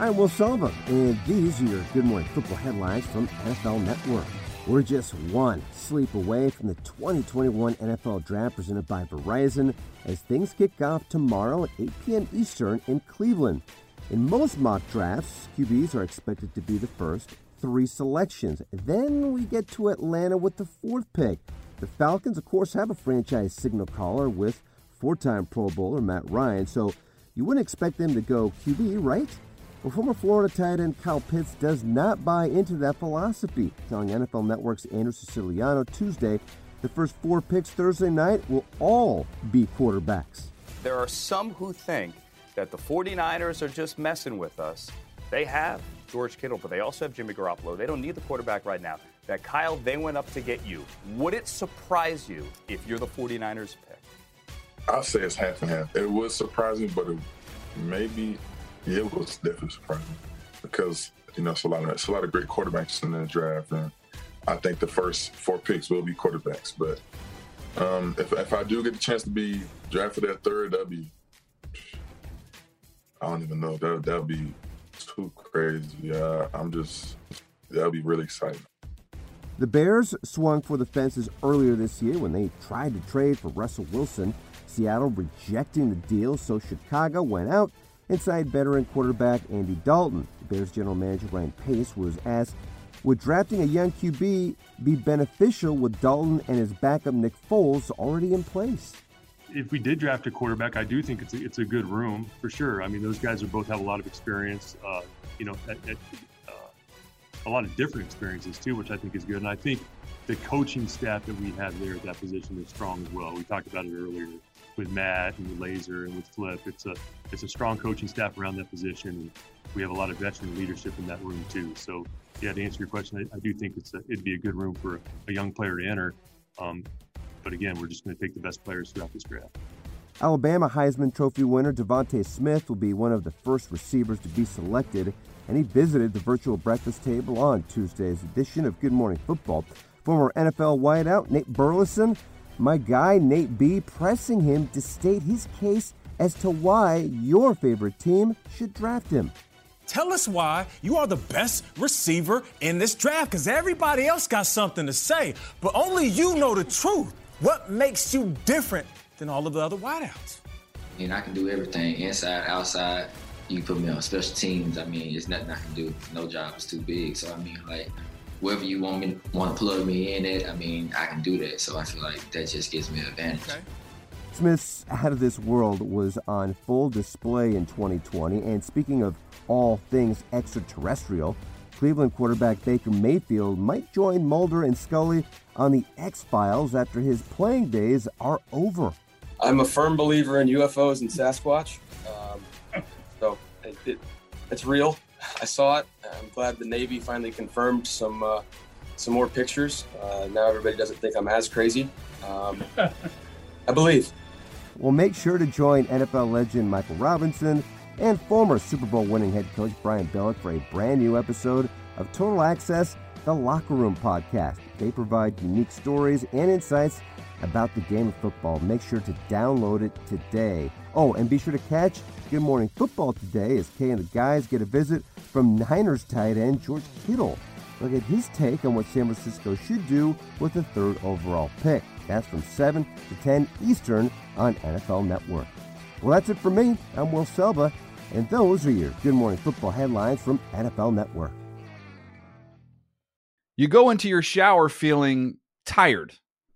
I'm Will Selva, and these are your Good Morning Football headlines from NFL Network. We're just one sleep away from the 2021 NFL Draft presented by Verizon as things kick off tomorrow at 8 p.m. Eastern in Cleveland. In most mock drafts, QBs are expected to be the first three selections. Then we get to Atlanta with the fourth pick. The Falcons, of course, have a franchise signal caller with four time Pro Bowler Matt Ryan, so you wouldn't expect them to go QB, right? Well, former Florida tight end Kyle Pitts does not buy into that philosophy, telling NFL Network's Andrew Siciliano Tuesday the first four picks Thursday night will all be quarterbacks. There are some who think that the 49ers are just messing with us. They have George Kittle, but they also have Jimmy Garoppolo. They don't need the quarterback right now. That Kyle, they went up to get you. Would it surprise you if you're the 49ers pick? I'll say it's half and half. It was surprising, but it maybe yeah, it was definitely surprising because you know it's a lot of it's a lot of great quarterbacks in the draft, and I think the first four picks will be quarterbacks. But um, if if I do get the chance to be drafted at third, that'd be I don't even know that that'd be too crazy. Uh, I'm just that'd be really exciting. The Bears swung for the fences earlier this year when they tried to trade for Russell Wilson. Seattle rejecting the deal, so Chicago went out inside veteran quarterback Andy Dalton. The Bears general manager Ryan Pace was asked, would drafting a young QB be beneficial with Dalton and his backup Nick Foles already in place? If we did draft a quarterback, I do think it's a, it's a good room for sure. I mean, those guys are both have a lot of experience, uh, you know, at, at, a lot of different experiences too, which I think is good. And I think the coaching staff that we have there at that position is strong as well. We talked about it earlier with Matt and Lazor and with Flip. It's a it's a strong coaching staff around that position, and we have a lot of veteran leadership in that room too. So, yeah, to answer your question, I, I do think it's a, it'd be a good room for a, a young player to enter. Um, but again, we're just going to take the best players throughout this draft. Alabama Heisman Trophy winner DeVonta Smith will be one of the first receivers to be selected, and he visited the virtual breakfast table on Tuesday's edition of Good Morning Football. Former NFL wideout Nate Burleson my guy Nate B pressing him to state his case as to why your favorite team should draft him. Tell us why you are the best receiver in this draft because everybody else got something to say, but only you know the truth. What makes you different than all of the other wideouts? And I can do everything inside, outside. You put me on special teams. I mean, it's nothing I can do. No job is too big. So, I mean, like, wherever you want me want to plug me in it, I mean, I can do that. So I feel like that just gives me an advantage. Okay. Smith's Out of This World was on full display in 2020. And speaking of all things extraterrestrial, Cleveland quarterback Baker Mayfield might join Mulder and Scully on the X Files after his playing days are over. I'm a firm believer in UFOs and Sasquatch. Um, so it, it, it's real. I saw it. I'm glad the Navy finally confirmed some uh, some more pictures. Uh, now everybody doesn't think I'm as crazy. Um, I believe. Well, make sure to join NFL legend Michael Robinson and former Super Bowl winning head coach Brian Billick for a brand new episode of Total Access, the Locker Room podcast. They provide unique stories and insights about the game of football. Make sure to download it today. Oh, and be sure to catch Good Morning Football today as Kay and the guys get a visit from Niners tight end George Kittle. Look at his take on what San Francisco should do with the third overall pick. That's from 7 to 10 Eastern on NFL Network. Well, that's it for me. I'm Will Selva, and those are your Good Morning Football headlines from NFL Network. You go into your shower feeling tired,